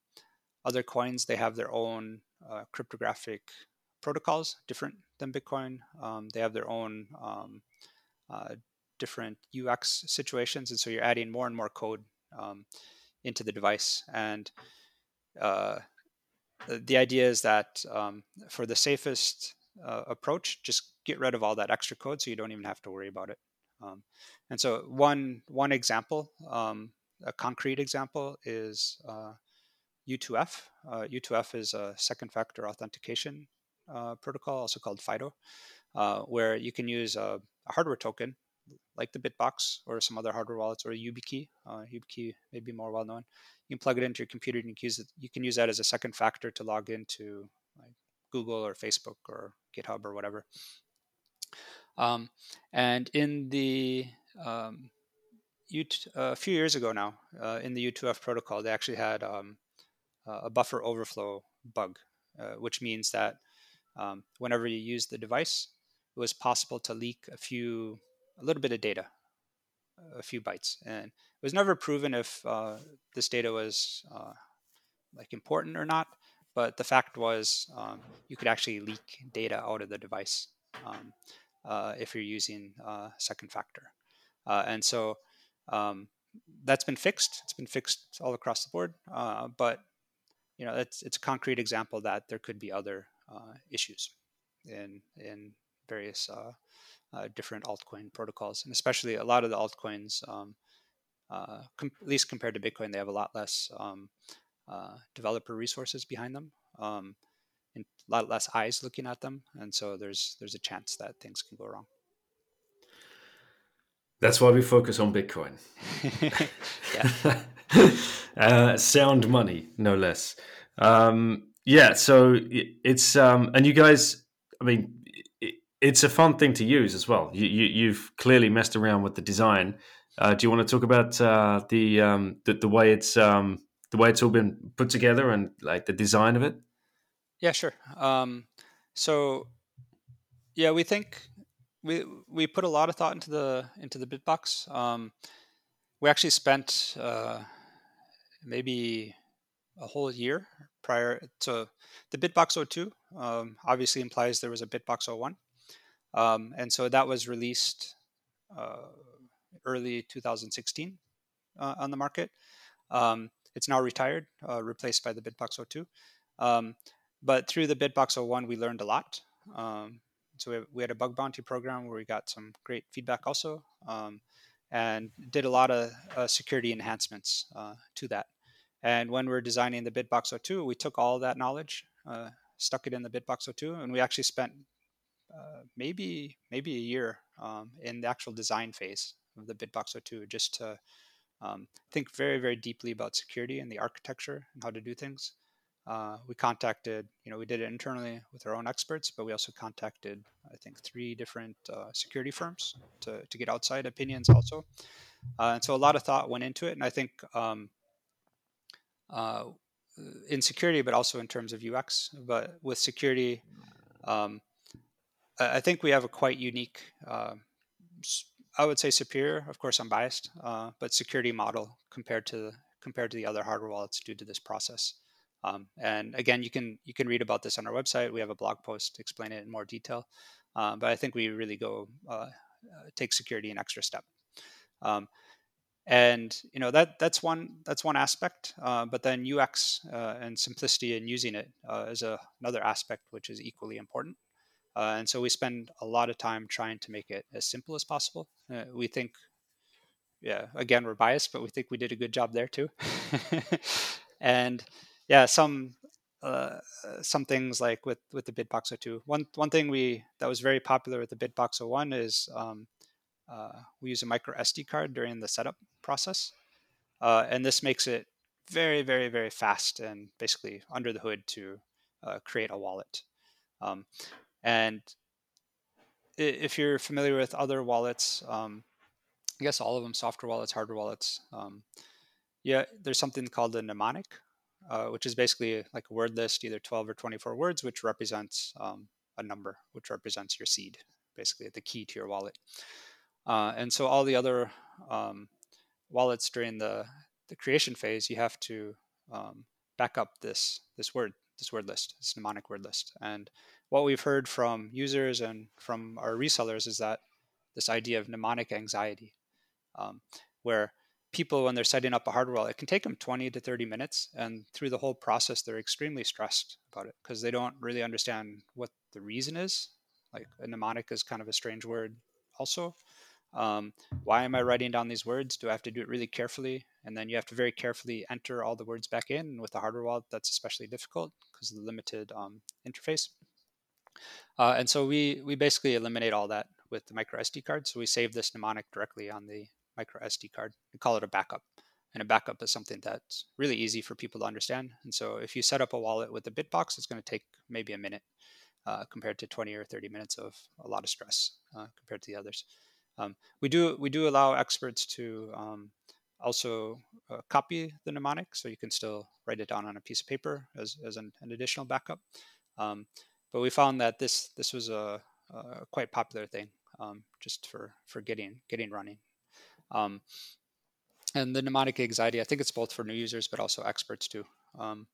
other coins, they have their own uh, cryptographic protocols, different than Bitcoin. Um, they have their own um, uh, different UX situations, and so you're adding more and more code um, into the device. And uh, the idea is that um, for the safest uh, approach, just get rid of all that extra code, so you don't even have to worry about it. Um, and so one one example, um, a concrete example, is uh, U2F. Uh, U2F is a second factor authentication uh, protocol, also called FIDO, uh, where you can use a, a, hardware token like the Bitbox or some other hardware wallets or a YubiKey. Uh, YubiKey may be more well known. You can plug it into your computer and you can use, it, you can use that as a second factor to log into like Google or Facebook or GitHub or whatever. Um, and in the um, U- a few years ago now, uh, in the U2F protocol, they actually had um, uh, a buffer overflow bug, uh, which means that um, whenever you use the device, it was possible to leak a few, a little bit of data, a few bytes, and it was never proven if uh, this data was uh, like important or not. But the fact was, um, you could actually leak data out of the device um, uh, if you're using uh, second factor, and so um, that's been fixed. It's been fixed all across the board, but you know, it's it's a concrete example that there could be other uh, issues in in various uh, uh, different altcoin protocols, and especially a lot of the altcoins, um, uh, com- at least compared to Bitcoin, they have a lot less um, uh, developer resources behind them, um, and a lot less eyes looking at them, and so there's there's a chance that things can go wrong. That's why we focus on Bitcoin. uh, sound money, no less. Um, yeah, so it's um, and you guys, I mean, it's a fun thing to use as well. You, you have clearly messed around with the design. Uh, do you want to talk about uh, the, um, the the way it's um, the way it's all been put together and like the design of it? Yeah, sure. Um, so yeah, we think we we put a lot of thought into the into the Bitbox. Um, we actually spent uh, maybe a whole year prior to the Bitbox 02. Um, obviously implies there was a Bitbox 01, um, and so that was released uh, early 2016 uh, on the market. Um, it's now retired, uh, replaced by the Bitbox 02. Um, but through the Bitbox 01, we learned a lot. Um, so we, we, had a bug bounty program where we got some great feedback also um, and did a lot of uh, security enhancements uh, to that and when we are designing the bitbox 02 we took all that knowledge uh, stuck it in the bitbox 02 and we actually spent uh, maybe maybe a year um, in the actual design phase of the Bitbox 02, just to um, think very very deeply about security and the architecture and how to do things. Uh, we contacted, you know, we did it internally with our own experts, but we also contacted, I think, three different uh, security firms to, to get outside opinions also. Uh, and so a lot of thought went into it. And I think um, uh, in security, but also in terms of UX. But with security, um, I think we have a quite unique, uh, I would say superior. Of course, I'm biased, uh, but security model compared to compared to the other hardware wallets due to this process. Um, and again, you can you can read about this on our website. We have a blog post to explain it in more detail. Uh, but I think we really go uh, uh take security an extra step. Um, and you know that that's one that's one aspect uh, but then ux uh, and simplicity in using it uh, is a, another aspect which is equally important uh, and so we spend a lot of time trying to make it as simple as possible uh, we think yeah again we're biased but we think we did a good job there too and yeah some uh, some things like with with the bitbox 02 one one thing we that was very popular with the bitbox 01 is um, we use a micro sd card during the setup process. Uh, and this makes it very, very, very fast and basically under the hood to uh, create a wallet. Um, and if you're familiar with other wallets, um, I guess all of them, software wallets, hardware wallets, um, yeah, there's something called a mnemonic, uh, which is basically like a word list, either 12 or 24 words, which represents um, a number, which represents your seed, basically the key to your wallet. Uh, and so all the other um, wallets during the, the creation phase, you have to um, back up this this word this word list, this mnemonic word list. And what we've heard from users and from our resellers is that this idea of mnemonic anxiety, um, where people when they're setting up a hardware wallet, it can take them 20 to 30 minutes, and through the whole process, they're extremely stressed about it because they don't really understand what the reason is. Like a mnemonic is kind of a strange word, also. Um, why am I writing down these words? Do I have to do it really carefully? And then you have to very carefully enter all the words back in. And with the hardware wallet, that's especially difficult because of the limited um, interface. Uh, and so we we basically eliminate all that with the micro SD card. So we save this mnemonic directly on the micro SD card and call it a backup. And a backup is something that's really easy for people to understand. And so if you set up a wallet with a Bitbox, it's going to take maybe a minute uh, compared to 20 or 30 minutes of a lot of stress uh, compared to the others. Um, we do we do allow experts to um, also uh, copy the mnemonic, so you can still write it down on a piece of paper as, as an, an additional backup. Um, but we found that this this was a, a quite popular thing um, just for for getting getting running. Um, and the mnemonic anxiety, I think it's both for new users but also experts too. Um,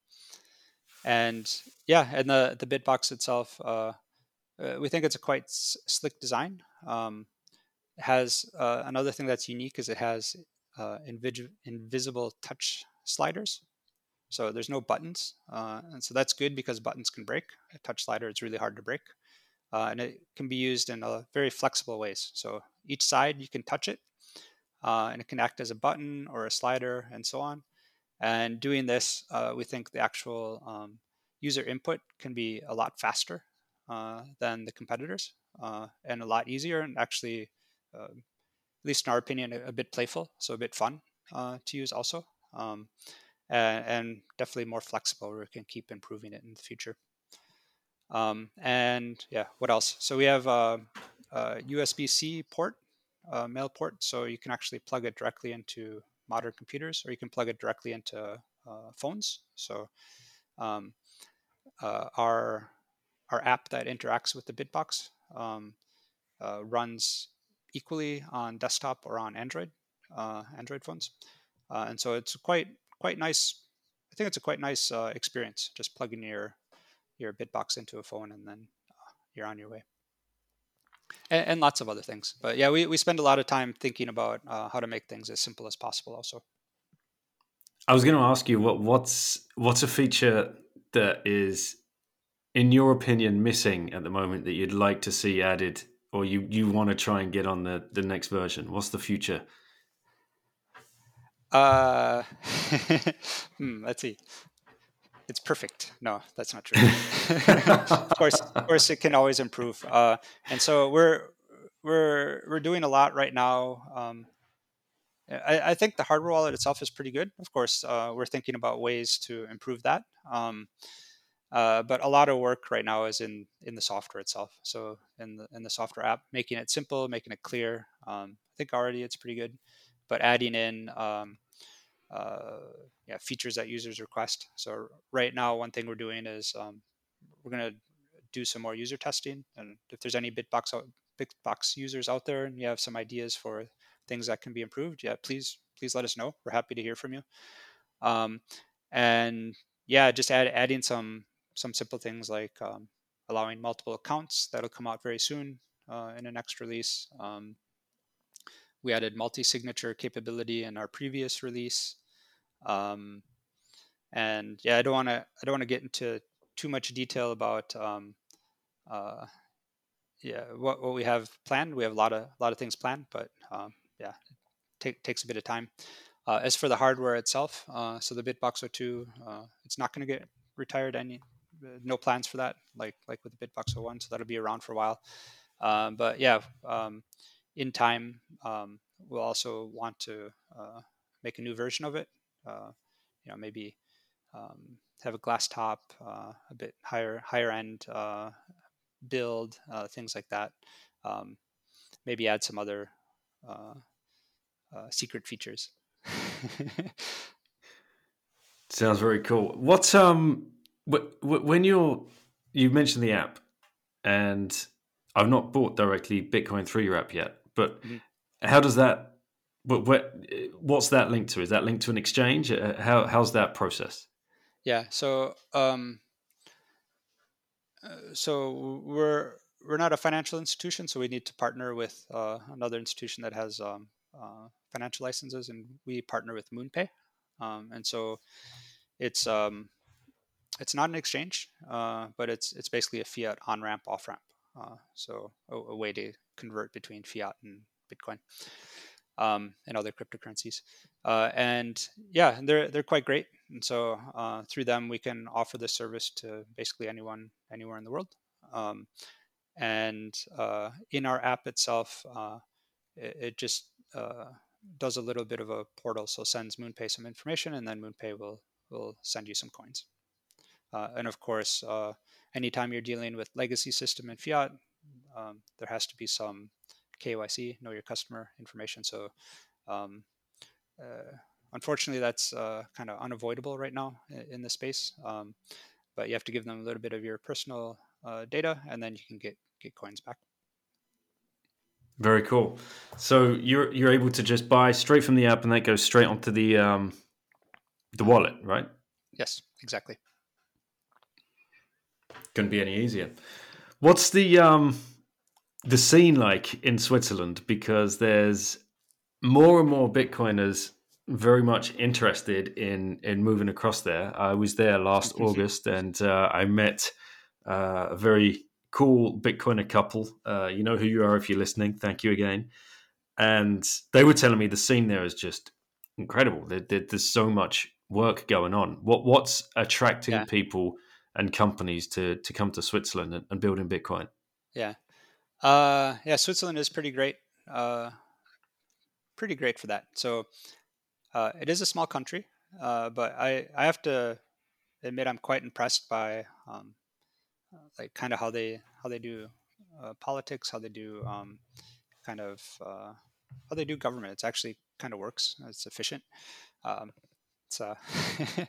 and yeah, and the the Bitbox itself, uh, uh, we think it's a quite s- slick design. Um, has uh, another thing that's unique is it has uh, invis- invisible touch sliders. So there's no buttons, uh, and so that's good because buttons can break. A touch slider is really hard to break, uh, and it can be used in a very flexible ways. So each side you can touch it, uh, and it can act as a button or a slider, and so on. And doing this, uh, we think the actual um, user input can be a lot faster than the competitors, and a lot easier, and actually uh, at least in our opinion, a, a, bit playful, so a bit fun uh, to use also, um, and, and, definitely more flexible we can keep improving it in the future. Um, and yeah, what else? So we have a, a USB-C port, a male port, so you can actually plug it directly into modern computers, or you can plug it directly into uh, phones. So um, uh, our our app that interacts with the Bitbox um, uh, runs equally on desktop or on Android uh, Android phones, uh, and so it's quite quite nice. I think it's a quite nice uh, experience just plugging your your Bitbox into a phone and then uh, you're on your way. And, and, lots of other things, but yeah, we, we spend a lot of time thinking about uh, how to make things as simple as possible. Also, I was going to ask you what what's what's a feature that is, in your opinion, missing at the moment that you'd like to see added or you you want to try and get on the the next version? What's the future? Uh, hmm, let's see. it's perfect. No, that's not true. of course, of course, it can always improve. Uh, and so we're we're we're doing a lot right now. Um, I, I, think the hardware wallet itself is pretty good. Of course, uh, we're thinking about ways to improve that. Um, uh, but a lot of work right now is in in the software itself. So in the in the software app, making it simple, making it clear. Um, I think already it's pretty good, but adding in um, uh, yeah, features that users request. So right now, one thing we're doing is um, we're going to do some more user testing. And if there's any Bitbox Bitbox users out there and you have some ideas for things that can be improved, yeah, please please let us know. We're happy to hear from you. Um, and yeah, just add, adding some some simple things like um, allowing multiple accounts. That'll come out very soon uh, in the next release. Um, we added multi-signature capability in our previous release. Um, and yeah, I don't want to I don't want to get into too much detail about um, uh, yeah what, what we have planned. We have a lot of a lot of things planned, but um, yeah, it take, takes a bit of time. Uh, as for the hardware itself, uh, so the Bitbox 02, uh, it's not going to get retired. Any no plans for that, like like with the Bitbox 01. So that'll be around for a while. Um, but yeah, um, in time, um, we'll also want to uh, make a new version of it uh, you know maybe um, have a glass top, uh, a bit higher higher end uh, build, uh, things like that. Um, maybe add some other uh, secret features. Sounds very cool. What's um when you're you mentioned the app, and I've not bought directly Bitcoin through your app yet, but mm-hmm. how does that but what, what's that linked to? Is that linked to an exchange? Uh, how, how's that process? Yeah. So, um, uh, so we're we're not a financial institution, so we need to partner with uh, another institution that has um, uh, financial licenses, and we partner with MoonPay. Um, and so it's um, it's not an exchange, uh, but it's it's basically a fiat on ramp off ramp. Uh, so a, a, way to convert between fiat and Bitcoin um, and other cryptocurrencies. Uh, and yeah, they're they're quite great. And so uh, through them, we can offer this service to basically anyone anywhere in the world. Um, and uh, in our app itself, uh, it, it, just uh, does a little bit of a portal. So sends MoonPay some information, and then MoonPay will will send you some coins. Uh, and of course, anytime you're dealing with legacy system and fiat, um, there has to be some KYC, know your customer information. So, um, uh, unfortunately, that's uh, kind of unavoidable right now in, in the space. Um, but you have to give them a little bit of your personal uh, data, and then you can get get coins back. Very cool. So you're you're able to just buy straight from the app, and that goes straight onto the um, the wallet, right? Yes, exactly. Couldn't be any easier. What's the um, the scene like in Switzerland because there's more and more Bitcoiners very much interested in in moving across there. I was there last August and uh, I met uh, a very cool Bitcoiner couple. Uh, you know who you are if you're listening. Thank you again. And they were telling me the scene there is just incredible. There, there, there's so much work going on. What what's attracting yeah. people and companies to to come to Switzerland and, and build in Bitcoin? Yeah, uh, yeah, Switzerland is pretty great. Uh, pretty great for that. So uh, it is a small country, uh, but I, I have to admit I'm quite impressed by um, like kind of how they how they do uh, politics, how they do um, kind of uh, how they do government. It's actually kind of works. It's efficient. Um, it's a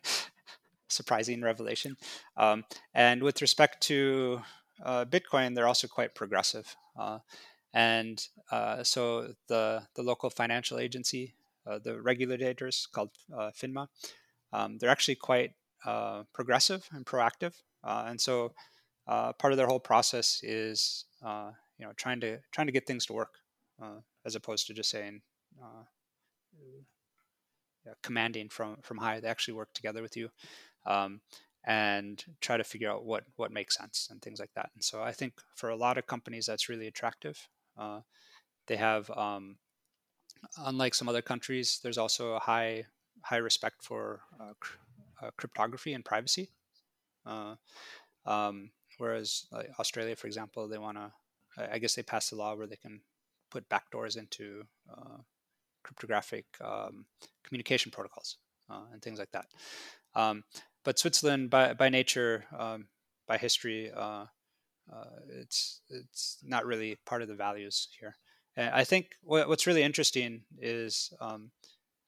surprising revelation. Um, and with respect to uh, Bitcoin, they're also quite progressive. Uh, and uh, so the, the local financial agency, uh, the regulators called FINMA, um, they're actually quite progressive and proactive. and so part of their whole process is you know trying to trying to get things to work as opposed to just saying commanding from from high. They actually work together with you. Um, and try to figure out what what makes sense and things like that. And so I think for a lot of companies that's really attractive. Uh, they have, um, unlike some other countries, there's also a high high respect for uh, cr- uh, cryptography and privacy. Uh, um, whereas like Australia, for example, they want to, I guess they passed a law where they can put backdoors into uh, cryptographic um, communication protocols uh, and things like that. Um, but Switzerland, by by nature, um, by history, uh, uh, it's it's not really part of the values here. And I think what, what's really interesting is um,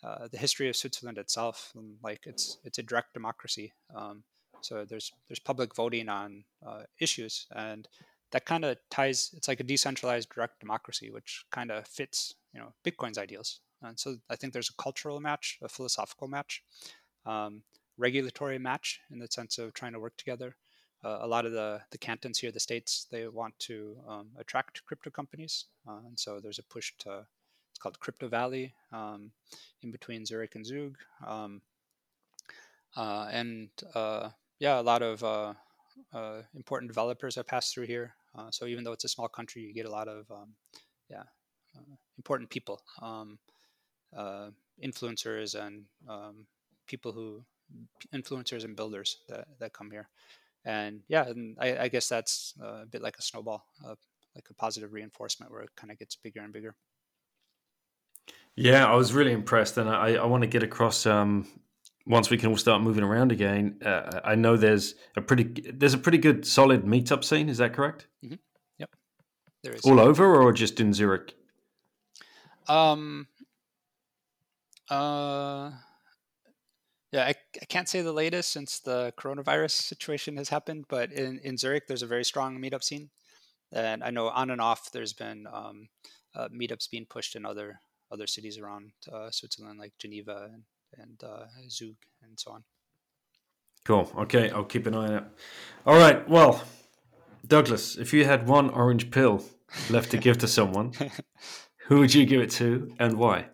uh, the history of Switzerland itself. And like it's it's a direct democracy. Um, so there's there's public voting on uh, issues, and that kind of ties. It's like a decentralized direct democracy, which kind of fits you know Bitcoin's ideals. And so I think there's a cultural match, a philosophical match, um, regulatory match in the sense of trying to work together. Uh, a lot of the, the cantons here, the states, they want to um, attract crypto companies. Uh, and so there's a push to, it's called Crypto Valley um, in between Zurich and Zug. Um, uh, and uh, yeah, a lot of uh, uh, important developers have passed through here. so even though it's a small country, you get a lot of um, yeah important people. Um, influencers and um, people who influencers and builders that, that come here. And yeah and I, I guess that's a bit like a snowball uh, like a positive reinforcement where it kind of gets bigger and bigger. Yeah i was really impressed and i, I want to get across um, once we can all start moving around again uh, i know there's a pretty there's a pretty good solid meetup scene is that correct? Mm-hmm. yep. There is. All over or just in zurich? Um uh, yeah, I, I can't say the latest since the coronavirus situation has happened, but in, in Zurich, there's a very strong meetup scene. And I know on and off, there's been um, uh, meetups being pushed in other other cities around uh, Switzerland, like Geneva and, and uh, Zug, and so on. Cool. Okay, I'll keep an eye out. All right. Well, Douglas, if you had one orange pill left to give to someone, who would you give it to and why?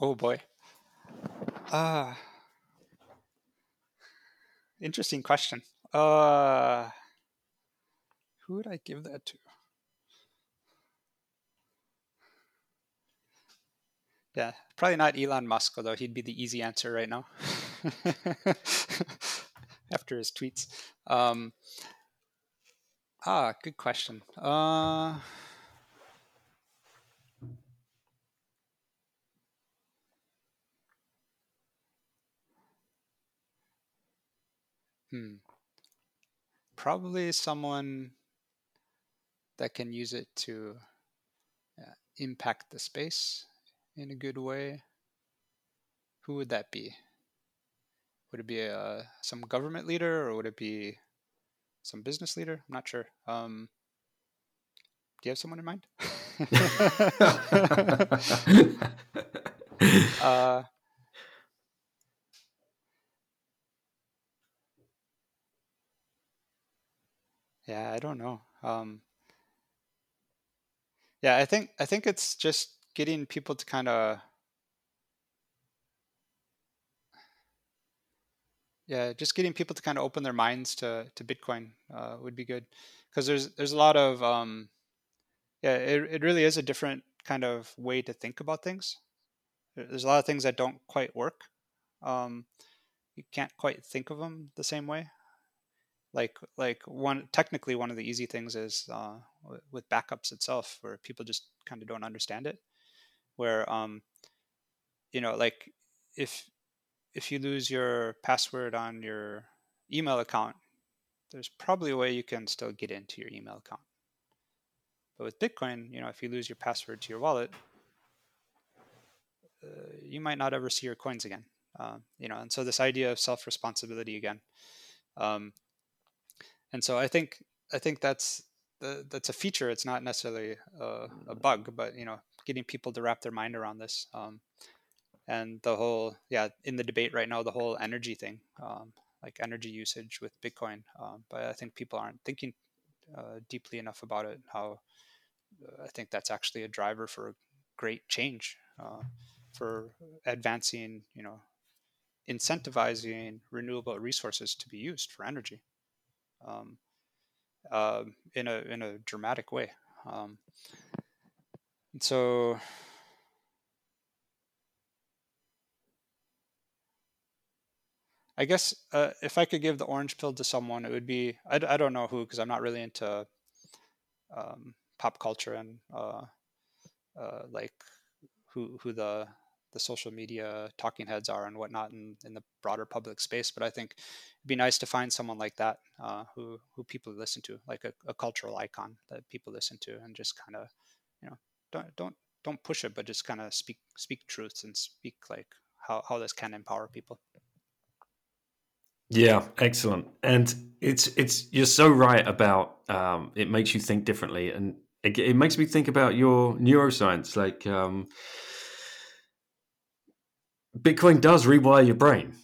Oh boy. Uh interesting question. Uh who would I give that to? Yeah, probably not Elon Musk, although he'd be the easy answer right now. After his tweets. Um, ah, good question. Uh Hmm. Probably someone that can use it to uh, impact the space in a good way. Who would that be? Would it be a, uh, some government leader or would it be some business leader? I'm not sure. Um, do you have someone in mind? uh, Yeah, I don't know. Um, yeah, I think I think it's just getting people to kind of yeah, just getting people to kind of open their minds to to Bitcoin uh, would be good because there's there's a lot of um, yeah, it it really is a different kind of way to think about things. There's a lot of things that don't quite work. Um, you can't quite think of them the same way like like one technically one of the easy things is uh, with backups itself where people just kind of don't understand it. Where um you know like if if you lose your password on your email account there's probably a way you can still get into your email account. But with bitcoin you know if you lose your password to your wallet uh, you might not ever see your coins again. Uh, you know and so this idea of self responsibility again um, and so I think I think that's the, that's a feature. It's not necessarily a, a, bug, but you know, getting people to wrap their mind around this. Um, and the whole, yeah, in the debate right now, the whole energy thing, um, like energy usage with Bitcoin. Um, but I think people aren't thinking uh, deeply enough about it. How uh, I think that's actually a driver for great change, uh, for advancing, you know, incentivizing renewable resources to be used for energy um, uh, in a in a dramatic way. Um, so I guess uh, if I could give the orange pill to someone, it would be I, I don't know who because I'm not really into um, pop culture and uh, uh, like who who the the social media talking heads are and whatnot in, in the broader public space. But I think it'd be nice to find someone like that uh, who who people listen to, like a, a, cultural icon that people listen to, and just kind of you know don't don't don't push it, but just kind of speak speak truths and speak like how how this can empower people. Yeah, excellent. And it's it's you're so right about um, it makes you think differently, and it, it makes me think about your neuroscience, like. Um, Bitcoin does rewire your brain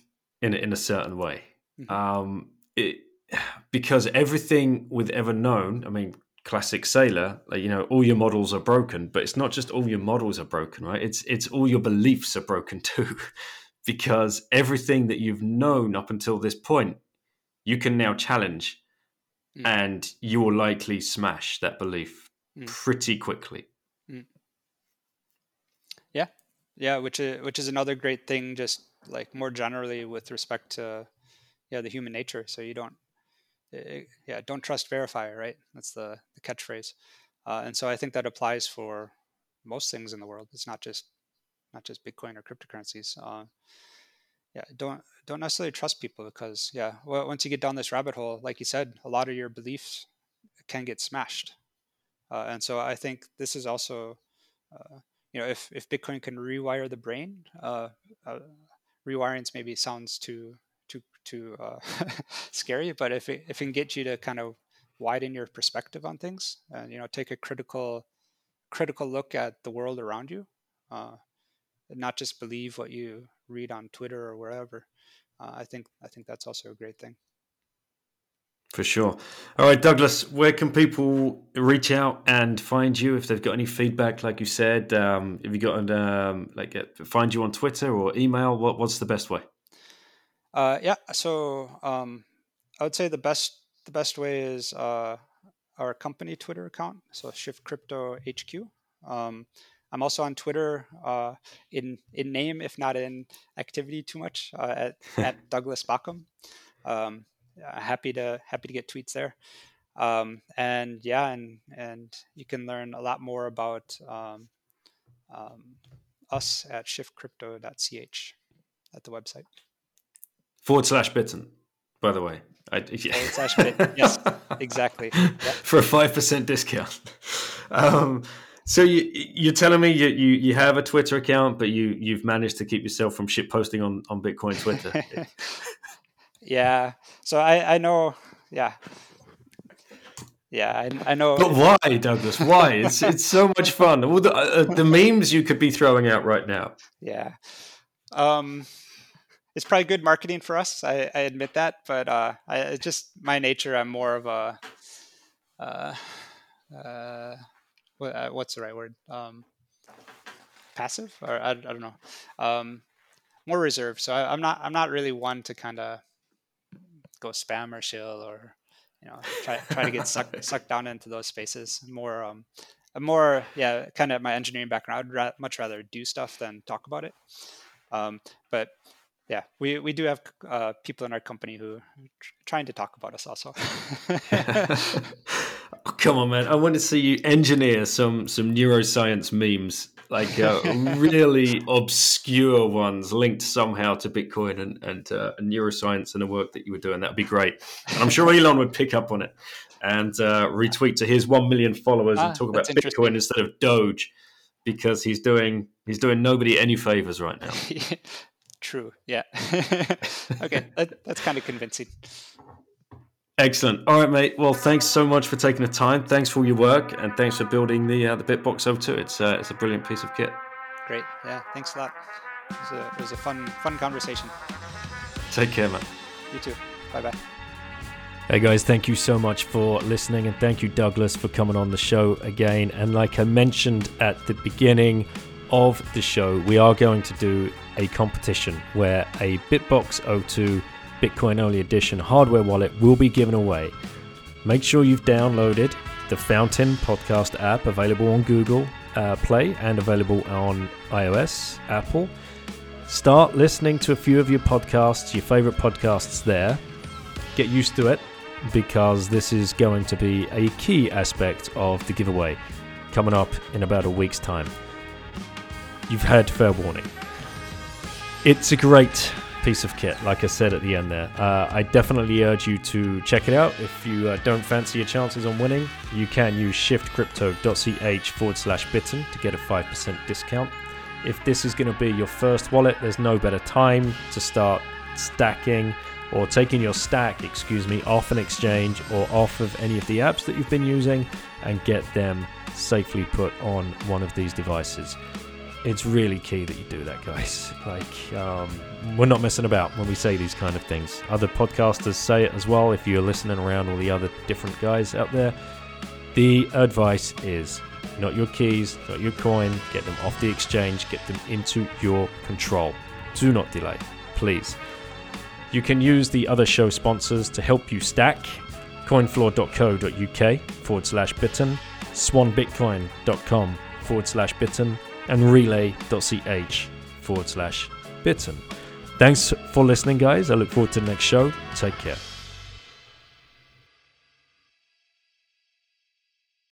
in in a certain way. Mm-hmm. Um, it, because everything we've ever known, I mean, classic Saylor. like, you know, all your models are broken, but it's not just all your models are broken, right? It's it's all your beliefs are broken too, because everything that you've known up until this point, you can now challenge, mm. and you will likely smash that belief mm. pretty quickly. Mm yeah which is which is another great thing just like more generally with respect to yeah the human nature. So you don't yeah don't trust verify right? That's the, the catchphrase. Uh, and so i think that applies for most things in the world. It's not just not just bitcoin or cryptocurrencies. Uh, yeah don't don't necessarily trust people because yeah well, once you get down this rabbit hole like you said a lot of your beliefs can get smashed. Uh, and so i think this is also uh, you know, if, if Bitcoin can rewire the brain, uh, uh, rewiring maybe sounds too too too uh, scary, but if it, if it can get you to kind of widen your perspective on things, and you know, take a critical critical look at the world around you, uh, not just believe what you read on Twitter or wherever. Uh, I think I think that's also a great thing. For sure. All right, Douglas, where can people reach out and find you if they've got any feedback? Like you said, um, have you got um, like uh, find you on Twitter or email? What, what's the best way? Uh, yeah, so um, I would say the best the best way is uh, our company Twitter account, so Shift Crypto HQ. Um, I'm also on Twitter uh, in in name, if not in activity, too much uh, at, at Douglas Bakkum. Um, happy to happy to get tweets there. Um, and yeah, and and you can learn a lot more about um, um, us at shiftcrypto.ch at the website. Forward slash bitten, by the way. I, yeah. Forward slash bitten. yes, exactly. Yep. For a five percent discount. Um, so you you're telling me you, you you have a Twitter account, but you you've managed to keep yourself from shit posting on on Bitcoin Twitter. Yeah. So I I know. Yeah. Yeah, I, I know. But why, Douglas? Why? It's it's so much fun. All the uh, uh, the memes you could be throwing out right now. Yeah. Um, it's probably good marketing for us. I, I admit that, but uh, I it's just my nature. I'm more of a uh, uh, what, uh, what's the right word? Um, passive, or I, I don't know. Um, more reserved. So I, I'm not I'm not really one to kind of go spam or shill or you know try try to get sucked sucked down into those spaces. More um more yeah kind of my engineering background i'd ra- much rather do stuff than talk about it. Um but yeah we we do have uh, people in our company who are trying to talk about us also oh, come on man i want to see you engineer some some neuroscience memes like uh, really obscure ones linked somehow to Bitcoin and, and uh, neuroscience and the work that you were doing. That would be great. And I'm sure Elon would pick up on it and uh, retweet to his 1 million followers ah, and talk about Bitcoin instead of Doge because he's doing he's doing nobody any favors right now. True. Yeah. okay. That, that's kind of convincing. Excellent. All right, mate. Well, thanks so much for taking the time. Thanks for all your work, and thanks for building the uh, the Bitbox 02. It's uh, it's a brilliant piece of kit. Great. Yeah. Thanks a lot. It was a, it was a fun fun conversation. Take care, man. You too. Bye bye. Hey guys, thank you so much for listening, and thank you, Douglas, for coming on the show again. And like I mentioned at the beginning of the show, we are going to do a competition where a Bitbox 02 Bitcoin only edition hardware wallet will be given away. Make sure you've downloaded the Fountain podcast app available on Google uh, Play and available on iOS, Apple. start listening to a few of your podcasts, your favorite podcasts there. Get used to it because this is going to be a key aspect of the giveaway coming up in about a week's time. You've had fair warning. It's a great piece of kit, like I said at the end there. Uh, I definitely urge you to check it out. If you uh, don't fancy your chances on winning, you can use shiftcrypto.ch forward slash bitten to get a 5% discount. If this is going to be your first wallet, there's no better time to start stacking or taking your stack, excuse me, off an exchange or off of any of the apps that you've been using and get them safely put on one of these devices it's really key that you do that, guys. Like, um, we're not messing about when we say these kind of things. Other podcasters say it as well. If you're listening around all the other different guys out there, the advice is not your keys, not your coin. Get them off the exchange, get them into your control. Do not delay, please. You can use the other show sponsors to help you stack coinfloor.co.uk forward slash bitten, swanbitcoin.com forward slash bitten, and relai.ch forward slash bitten. Thanks for listening, guys. I look forward to the next show. Take care.